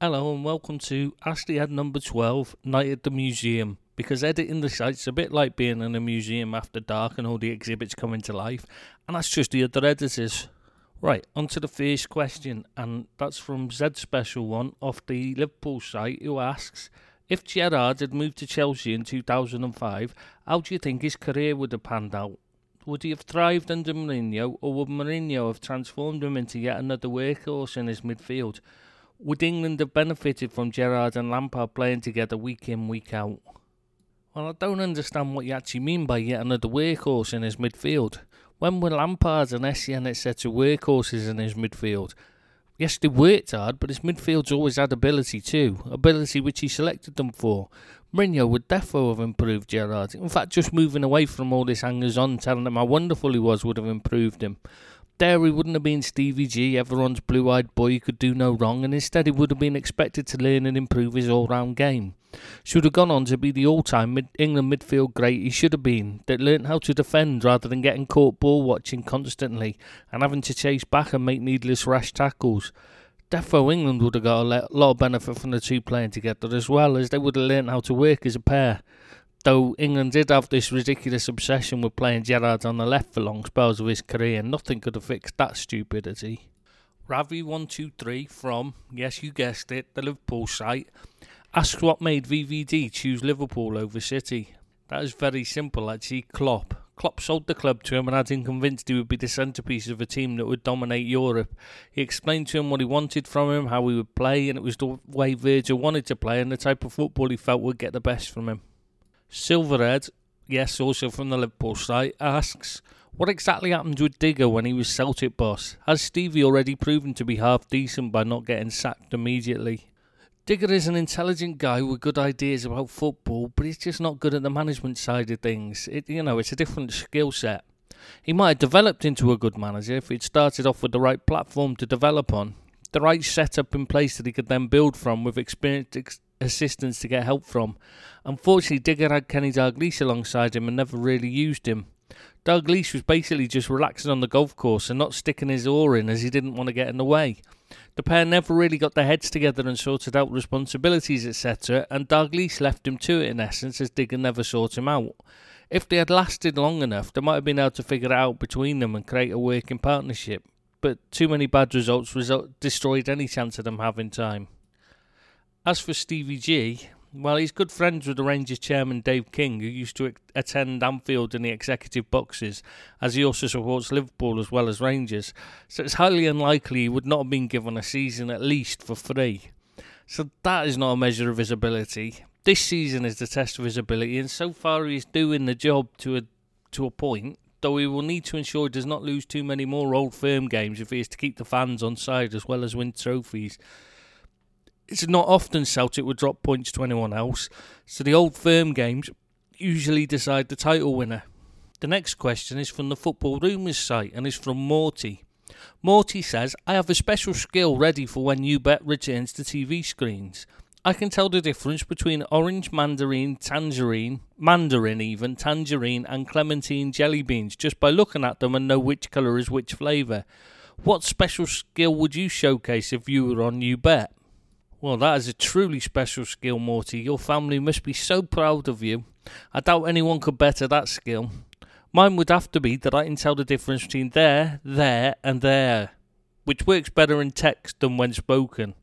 Hello and welcome to Ask the Ed number 12, Night at the Museum. Because editing the site's a bit like being in a museum after dark and all the exhibits coming to life, and that's just the other editors. Right, on to the first question, and that's from Z Special One off the Liverpool site who asks If Gerrard had moved to Chelsea in 2005, how do you think his career would have panned out? Would he have thrived under Mourinho, or would Mourinho have transformed him into yet another workhorse in his midfield? Would England have benefited from Gerrard and Lampard playing together week in, week out? Well, I don't understand what you actually mean by yet another workhorse in his midfield. When were Lampard and Essien etc. workhorses in his midfield? Yes, they worked hard, but his midfield's always had ability too, ability which he selected them for. Mourinho would defo have improved Gerrard. In fact, just moving away from all this hangers on, telling him how wonderful he was, would have improved him. There he wouldn't have been Stevie G, everyone's blue eyed boy who could do no wrong, and instead he would have been expected to learn and improve his all round game. Should have gone on to be the all time mid- England midfield great he should have been, that learnt how to defend rather than getting caught ball watching constantly and having to chase back and make needless rash tackles. Defo England would have got a lot of benefit from the two playing together as well as they would have learnt how to work as a pair though England did have this ridiculous obsession with playing Gerrard on the left for long spells of his career, nothing could have fixed that stupidity. Ravi123 from, yes, you guessed it, the Liverpool site, asks what made VVD choose Liverpool over City. That is very simple, actually. Klopp. Klopp sold the club to him and had him convinced he would be the centrepiece of a team that would dominate Europe. He explained to him what he wanted from him, how he would play, and it was the way Virgil wanted to play and the type of football he felt would get the best from him. Silverhead, yes, also from the Liverpool site, asks, What exactly happened with Digger when he was Celtic boss? Has Stevie already proven to be half decent by not getting sacked immediately? Digger is an intelligent guy with good ideas about football, but he's just not good at the management side of things. It, you know, it's a different skill set. He might have developed into a good manager if he'd started off with the right platform to develop on, the right setup in place that he could then build from with experienced ex- assistants to get help from. Unfortunately, Digger had Kenny Dalglish alongside him and never really used him. Dalglish was basically just relaxing on the golf course and not sticking his oar in as he didn't want to get in the way. The pair never really got their heads together and sorted out responsibilities, etc., and Dalglish left him to it in essence as Digger never sought him out. If they had lasted long enough, they might have been able to figure it out between them and create a working partnership. But too many bad results result- destroyed any chance of them having time. As for Stevie G, well, he's good friends with the Rangers chairman Dave King, who used to attend Anfield in the executive boxes, as he also supports Liverpool as well as Rangers. So it's highly unlikely he would not have been given a season at least for free. So that is not a measure of his ability. This season is the test of his ability, and so far he's doing the job to a to a point. Though he will need to ensure he does not lose too many more old firm games if he is to keep the fans on side as well as win trophies it's not often Celtic would drop points to anyone else, so the old firm games usually decide the title winner. The next question is from the Football Rumours site and is from Morty. Morty says, I have a special skill ready for when You Bet returns to TV screens. I can tell the difference between orange, mandarin, tangerine, mandarin even, tangerine, and clementine jelly beans just by looking at them and know which colour is which flavour. What special skill would you showcase if you were on You Bet? Well, that is a truly special skill, Morty. Your family must be so proud of you. I doubt anyone could better that skill. Mine would have to be that I can tell the difference between there, there, and there, which works better in text than when spoken.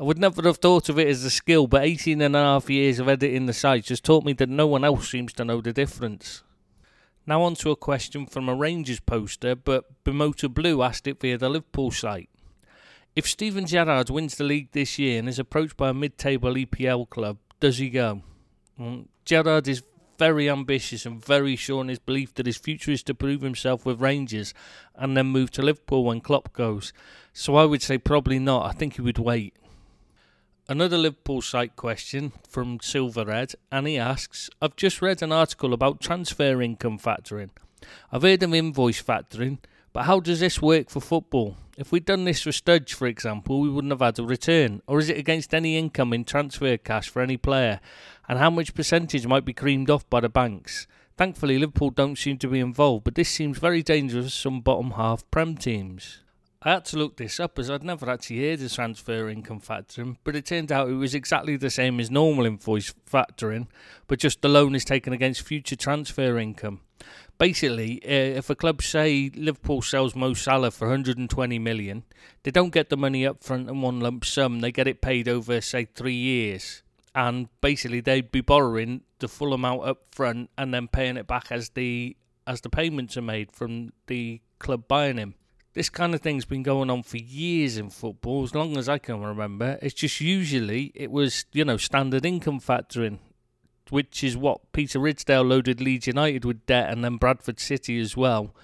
I would never have thought of it as a skill, but 18 and a half years of editing the site has taught me that no one else seems to know the difference. Now on to a question from a Rangers poster, but Bimota Blue asked it via the Liverpool site. If Steven Gerrard wins the league this year and is approached by a mid-table EPL club, does he go? Well, Gerrard is very ambitious and very sure in his belief that his future is to prove himself with Rangers and then move to Liverpool when Klopp goes. So I would say probably not. I think he would wait. Another Liverpool site question from Silverhead, and he asks I've just read an article about transfer income factoring. I've heard of invoice factoring, but how does this work for football? If we'd done this for Studge, for example, we wouldn't have had a return. Or is it against any income in transfer cash for any player? And how much percentage might be creamed off by the banks? Thankfully, Liverpool don't seem to be involved, but this seems very dangerous for some bottom half Prem teams. I had to look this up as I'd never actually heard of transfer income factoring, but it turned out it was exactly the same as normal invoice factoring, but just the loan is taken against future transfer income. Basically, uh, if a club say Liverpool sells Mo Salah for 120 million, they don't get the money up front in one lump sum. They get it paid over say three years, and basically they'd be borrowing the full amount up front and then paying it back as the as the payments are made from the club buying him. This kind of thing's been going on for years in football, as long as I can remember. It's just usually it was, you know, standard income factoring, which is what Peter Ridsdale loaded Leeds United with debt and then Bradford City as well.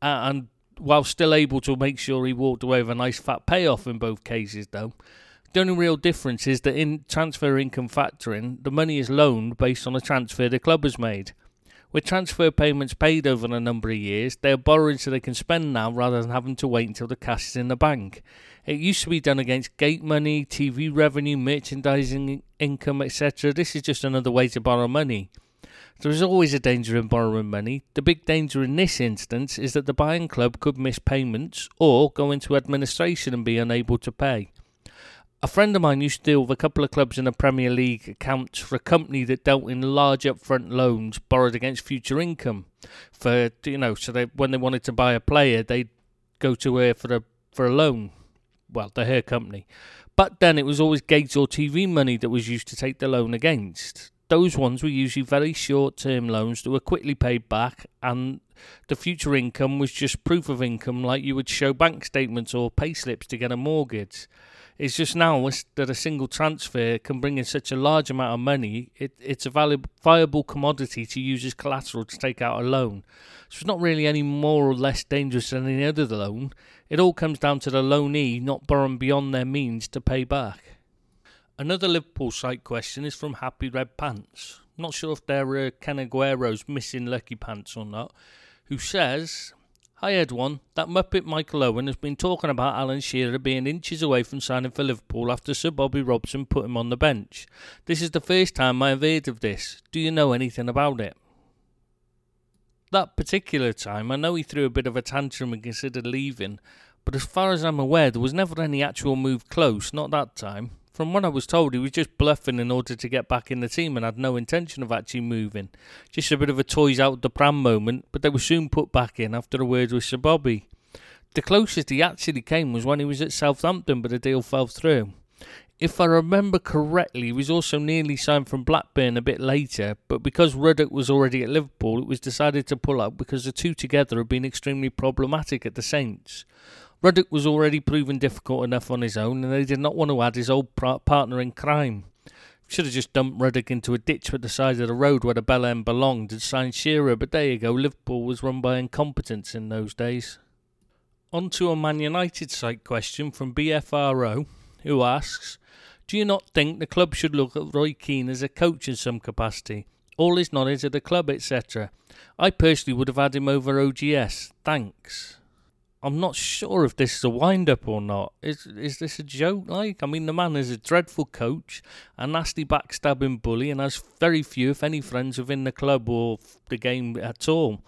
And while still able to make sure he walked away with a nice fat payoff in both cases, though. The only real difference is that in transfer income factoring, the money is loaned based on a transfer the club has made. With transfer payments paid over a number of years, they are borrowing so they can spend now rather than having to wait until the cash is in the bank. It used to be done against gate money, TV revenue, merchandising income, etc. This is just another way to borrow money. There is always a danger in borrowing money. The big danger in this instance is that the buying club could miss payments or go into administration and be unable to pay. A friend of mine used to deal with a couple of clubs in the Premier League accounts for a company that dealt in large upfront loans borrowed against future income. For you know, so they when they wanted to buy a player, they'd go to her for a for a loan. Well, the her company. But then it was always Gates or TV money that was used to take the loan against. Those ones were usually very short term loans that were quickly paid back, and the future income was just proof of income, like you would show bank statements or pay slips to get a mortgage. It's just now that a single transfer can bring in such a large amount of money, it, it's a valuable, viable commodity to use as collateral to take out a loan. So it's not really any more or less dangerous than any other loan. It all comes down to the loanee not borrowing beyond their means to pay back. Another Liverpool site question is from Happy Red Pants. not sure if they're uh, Kun Aguero's missing lucky pants or not, who says, Hi, Ed One. That Muppet Michael Owen has been talking about Alan Shearer being inches away from signing for Liverpool after Sir Bobby Robson put him on the bench. This is the first time I have heard of this. Do you know anything about it? That particular time, I know he threw a bit of a tantrum and considered leaving, but as far as I'm aware, there was never any actual move close, not that time. From what I was told, he was just bluffing in order to get back in the team and had no intention of actually moving. Just a bit of a toys out the pram moment, but they were soon put back in after a word with Sir Bobby. The closest he actually came was when he was at Southampton, but the deal fell through. If I remember correctly, he was also nearly signed from Blackburn a bit later, but because Ruddock was already at Liverpool, it was decided to pull up because the two together had been extremely problematic at the Saints. Ruddock was already proven difficult enough on his own, and they did not want to add his old partner in crime. Should have just dumped Ruddock into a ditch at the side of the road where the Bell End belonged and signed Shearer, but there you go, Liverpool was run by incompetence in those days. On to a Man United site question from BFRO, who asks Do you not think the club should look at Roy Keane as a coach in some capacity? All his knowledge of the club, etc. I personally would have had him over OGS. Thanks. I'm not sure if this is a wind up or not. Is is this a joke? Like, I mean, the man is a dreadful coach, a nasty backstabbing bully, and has very few, if any, friends within the club or the game at all.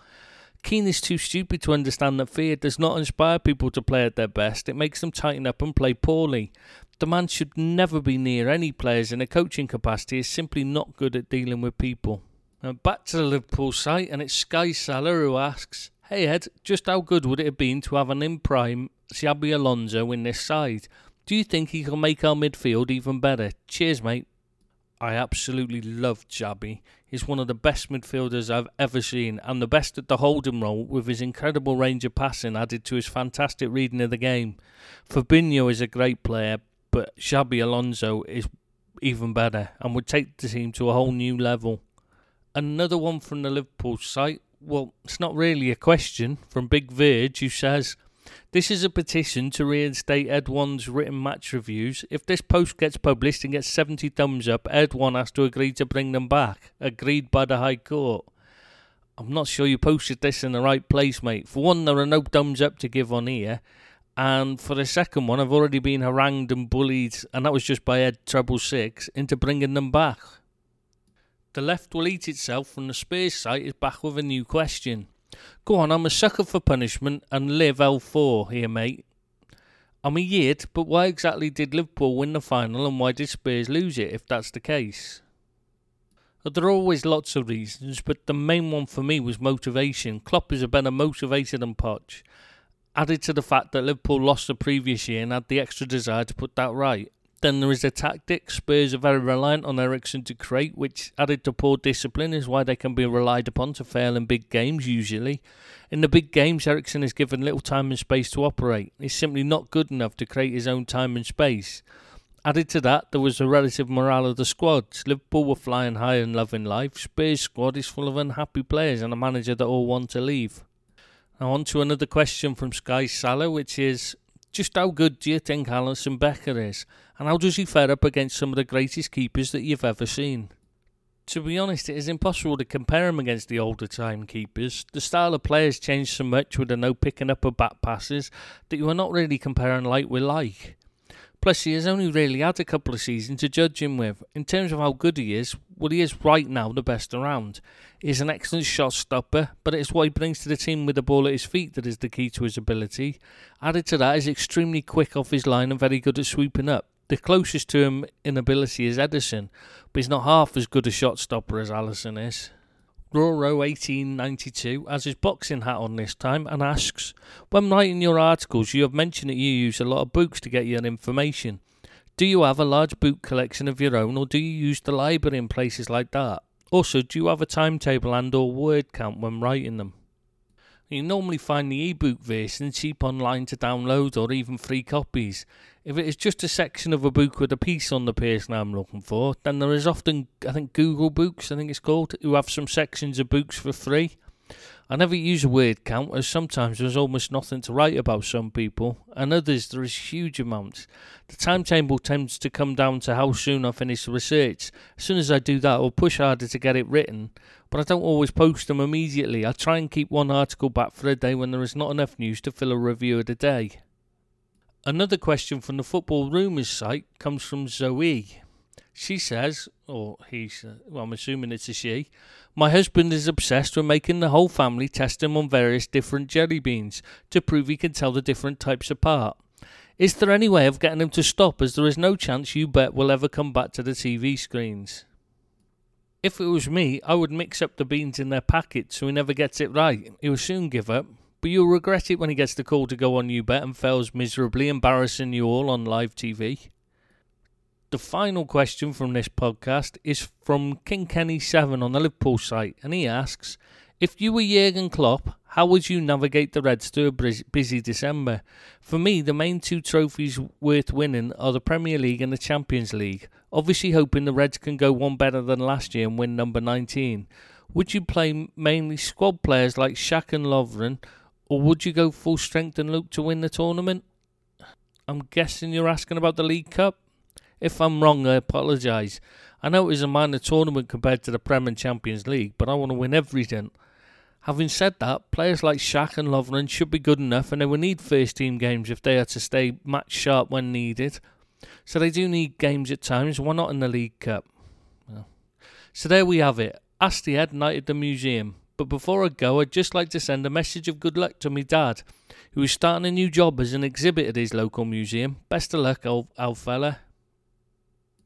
Keane is too stupid to understand that fear does not inspire people to play at their best. It makes them tighten up and play poorly. The man should never be near any players in a coaching capacity. Is simply not good at dealing with people. Now back to the Liverpool site, and it's Sky Salah who asks. Hey Ed, just how good would it have been to have an in prime Xabi Alonso in this side? Do you think he can make our midfield even better? Cheers, mate. I absolutely love Xabi. He's one of the best midfielders I've ever seen, and the best at the holding role with his incredible range of passing added to his fantastic reading of the game. Fabinho is a great player, but Xabi Alonso is even better and would take the team to a whole new level. Another one from the Liverpool site well, it's not really a question from Big Verge, who says, This is a petition to reinstate Ed One's written match reviews. If this post gets published and gets 70 thumbs up, Ed One has to agree to bring them back. Agreed by the High Court. I'm not sure you posted this in the right place, mate. For one, there are no thumbs up to give on here. And for the second one, I've already been harangued and bullied, and that was just by Ed Treble Six, into bringing them back. The left will eat itself from the Spurs site is back with a new question. Go on, I'm a sucker for punishment and live L4 here, mate. I'm a yid, but why exactly did Liverpool win the final and why did Spurs lose it if that's the case? Uh, there are always lots of reasons, but the main one for me was motivation. Klopp is a better motivator than Poch. Added to the fact that Liverpool lost the previous year and had the extra desire to put that right. Then there is a tactic. Spurs are very reliant on Eriksen to create, which added to poor discipline is why they can be relied upon to fail in big games usually. In the big games, Eriksen is given little time and space to operate. He's simply not good enough to create his own time and space. Added to that, there was the relative morale of the squads. Liverpool were flying high and loving life. Spurs' squad is full of unhappy players and a manager that all want to leave. Now, on to another question from Sky Salah, which is just how good do you think Alisson Becker is? And how does he fare up against some of the greatest keepers that you've ever seen? To be honest, it is impossible to compare him against the older time keepers. The style of play has changed so much with the no picking up of back passes that you are not really comparing like with like. Plus, he has only really had a couple of seasons to judge him with. In terms of how good he is, well, he is right now the best around. He is an excellent shot stopper, but it is what he brings to the team with the ball at his feet that is the key to his ability. Added to that, he's extremely quick off his line and very good at sweeping up. The closest to him in ability is Ederson, but he's not half as good a shot stopper as Alisson is. Roro1892 has his boxing hat on this time and asks When writing your articles, you have mentioned that you use a lot of books to get your information. Do you have a large book collection of your own, or do you use the library in places like that? Also, do you have a timetable and or word count when writing them? You normally find the ebook version cheap online to download or even free copies. If it is just a section of a book with a piece on the person I'm looking for, then there is often, I think, Google Books, I think it's called, who have some sections of books for free. I never use a word count as sometimes there's almost nothing to write about some people, and others there is huge amounts. The timetable tends to come down to how soon I finish the research. As soon as I do that, I'll push harder to get it written, but I don't always post them immediately. I try and keep one article back for a day when there is not enough news to fill a review of the day. Another question from the Football Rumours site comes from Zoe. She says, or he, well, I'm assuming it's a she, my husband is obsessed with making the whole family test him on various different jelly beans to prove he can tell the different types apart. Is there any way of getting him to stop, as there is no chance You Bet will ever come back to the TV screens? If it was me, I would mix up the beans in their packets so he never gets it right. He will soon give up, but you'll regret it when he gets the call to go on You Bet and fails miserably, embarrassing you all on live TV. The final question from this podcast is from King Kenny7 on the Liverpool site, and he asks If you were Jurgen Klopp, how would you navigate the Reds through a busy December? For me, the main two trophies worth winning are the Premier League and the Champions League. Obviously, hoping the Reds can go one better than last year and win number 19. Would you play mainly squad players like Shaq and Lovren, or would you go full strength and look to win the tournament? I'm guessing you're asking about the League Cup? If I'm wrong, I apologise. I know it is a minor tournament compared to the Prem and Champions League, but I want to win everything. Having said that, players like Shaq and Lovren should be good enough and they will need first team games if they are to stay match sharp when needed. So they do need games at times. Why not in the League Cup? So there we have it. Ask the Ed Night at the Museum. But before I go, I'd just like to send a message of good luck to my dad, who is starting a new job as an exhibit at his local museum. Best of luck, old, old fella.